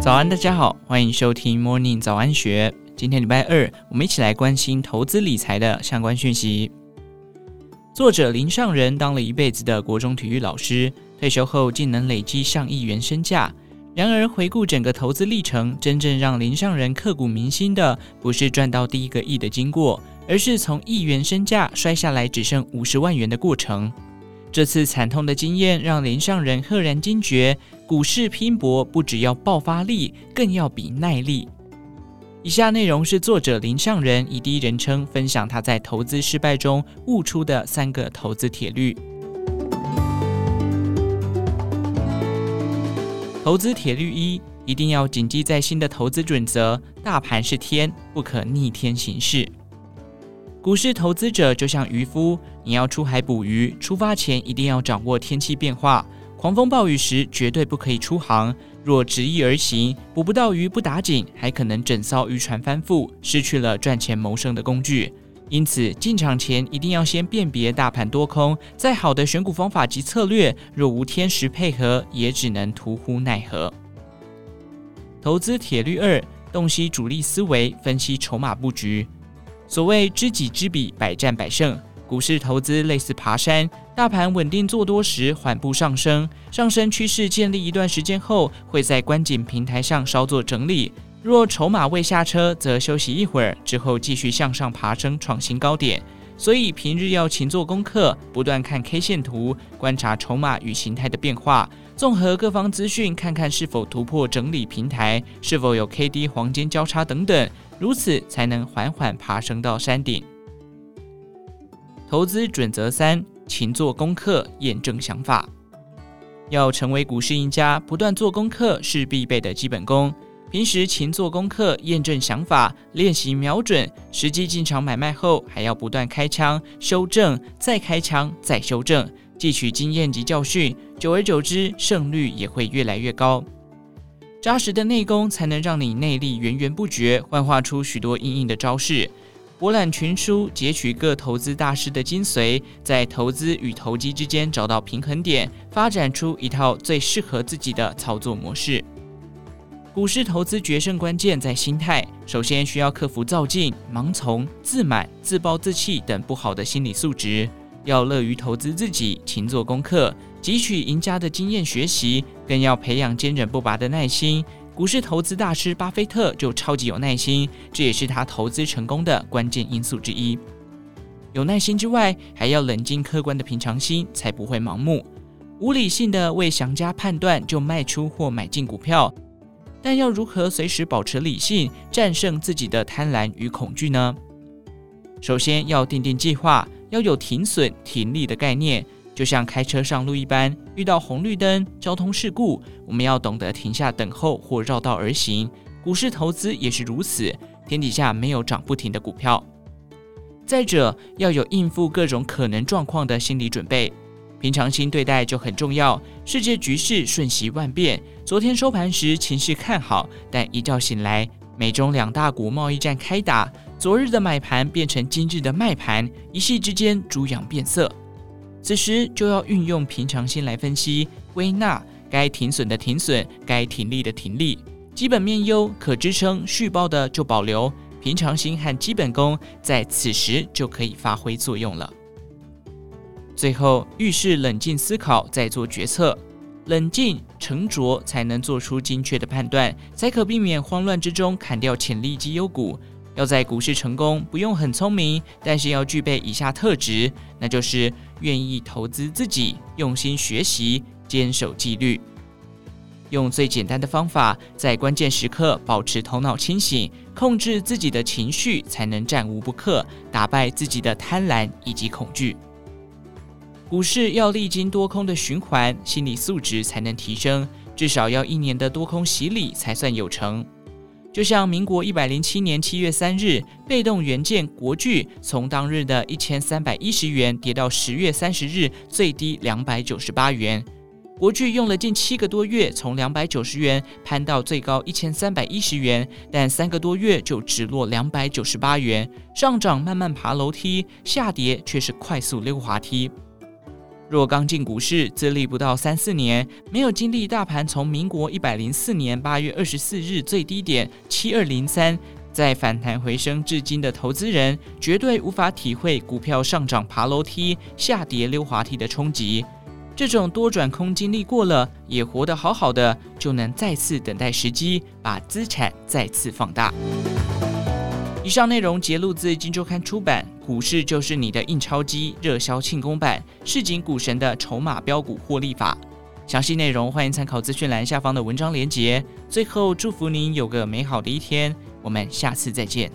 早安，大家好，欢迎收听 Morning 早安学。今天礼拜二，我们一起来关心投资理财的相关讯息。作者林尚仁当了一辈子的国中体育老师，退休后竟能累积上亿元身价。然而，回顾整个投资历程，真正让林尚仁刻骨铭心的，不是赚到第一个亿的经过，而是从亿元身价摔下来只剩五十万元的过程。这次惨痛的经验让林尚仁赫然惊觉，股市拼搏不只要爆发力，更要比耐力。以下内容是作者林尚仁以第一人称分享他在投资失败中悟出的三个投资铁律。投资铁律一：一定要谨记在心的投资准则，大盘是天，不可逆天行事。股市投资者就像渔夫，你要出海捕鱼，出发前一定要掌握天气变化。狂风暴雨时绝对不可以出航。若执意而行，捕不到鱼不打紧，还可能整艘渔船翻覆，失去了赚钱谋生的工具。因此，进场前一定要先辨别大盘多空。再好的选股方法及策略，若无天时配合，也只能徒呼奈何。投资铁律二：洞悉主力思维，分析筹码布局。所谓知己知彼，百战百胜。股市投资类似爬山，大盘稳定做多时缓步上升，上升趋势建立一段时间后，会在关键平台上稍作整理。若筹码未下车，则休息一会儿，之后继续向上爬升，创新高点。所以平日要勤做功课，不断看 K 线图，观察筹码与形态的变化，综合各方资讯，看看是否突破整理平台，是否有 KD 黄金交叉等等。如此才能缓缓爬升到山顶。投资准则三：勤做功课，验证想法。要成为股市赢家，不断做功课是必备的基本功。平时勤做功课，验证想法，练习瞄准，实际进场买卖后，还要不断开枪、修正，再开枪、再修正，汲取经验及教训。久而久之，胜率也会越来越高。扎实的内功才能让你内力源源不绝，幻化出许多硬硬的招式。博览群书，截取各投资大师的精髓，在投资与投机之间找到平衡点，发展出一套最适合自己的操作模式。股市投资决胜关键在心态，首先需要克服躁进、盲从、自满、自暴自弃等不好的心理素质，要乐于投资自己，勤做功课。汲取赢家的经验学习，更要培养坚韧不拔的耐心。股市投资大师巴菲特就超级有耐心，这也是他投资成功的关键因素之一。有耐心之外，还要冷静客观的平常心，才不会盲目、无理性的为详加判断就卖出或买进股票。但要如何随时保持理性，战胜自己的贪婪与恐惧呢？首先要定定计划，要有停损停利的概念。就像开车上路一般，遇到红绿灯、交通事故，我们要懂得停下等候或绕道而行。股市投资也是如此，天底下没有涨不停的股票。再者，要有应付各种可能状况的心理准备，平常心对待就很重要。世界局势瞬息万变，昨天收盘时情势看好，但一觉醒来，美中两大国贸易战开打，昨日的买盘变成今日的卖盘，一夕之间猪羊变色。此时就要运用平常心来分析、归纳，该停损的停损，该停利的停利。基本面优可支撑续报的就保留，平常心和基本功在此时就可以发挥作用了。最后，遇事冷静思考，再做决策，冷静沉着才能做出精确的判断，才可避免慌乱之中砍掉潜力绩优股。要在股市成功，不用很聪明，但是要具备以下特质，那就是愿意投资自己，用心学习，坚守纪律，用最简单的方法，在关键时刻保持头脑清醒，控制自己的情绪，才能战无不克，打败自己的贪婪以及恐惧。股市要历经多空的循环，心理素质才能提升，至少要一年的多空洗礼才算有成。就像民国一百零七年七月三日，被动元件国巨从当日的一千三百一十元跌到十月三十日最低两百九十八元。国巨用了近七个多月，从两百九十元攀到最高一千三百一十元，但三个多月就直落两百九十八元。上涨慢慢爬楼梯，下跌却是快速溜滑梯。若刚进股市，资历不到三四年，没有经历大盘从民国一百零四年八月二十四日最低点七二零三再反弹回升至今的投资人，绝对无法体会股票上涨爬楼梯、下跌溜滑梯的冲击。这种多转空经历过了，也活得好好的，就能再次等待时机，把资产再次放大。以上内容节录自《金周刊》出版，《股市就是你的印钞机》热销庆功版，市井股神的筹码标股获利法。详细内容欢迎参考资讯栏下方的文章连接。最后，祝福您有个美好的一天，我们下次再见。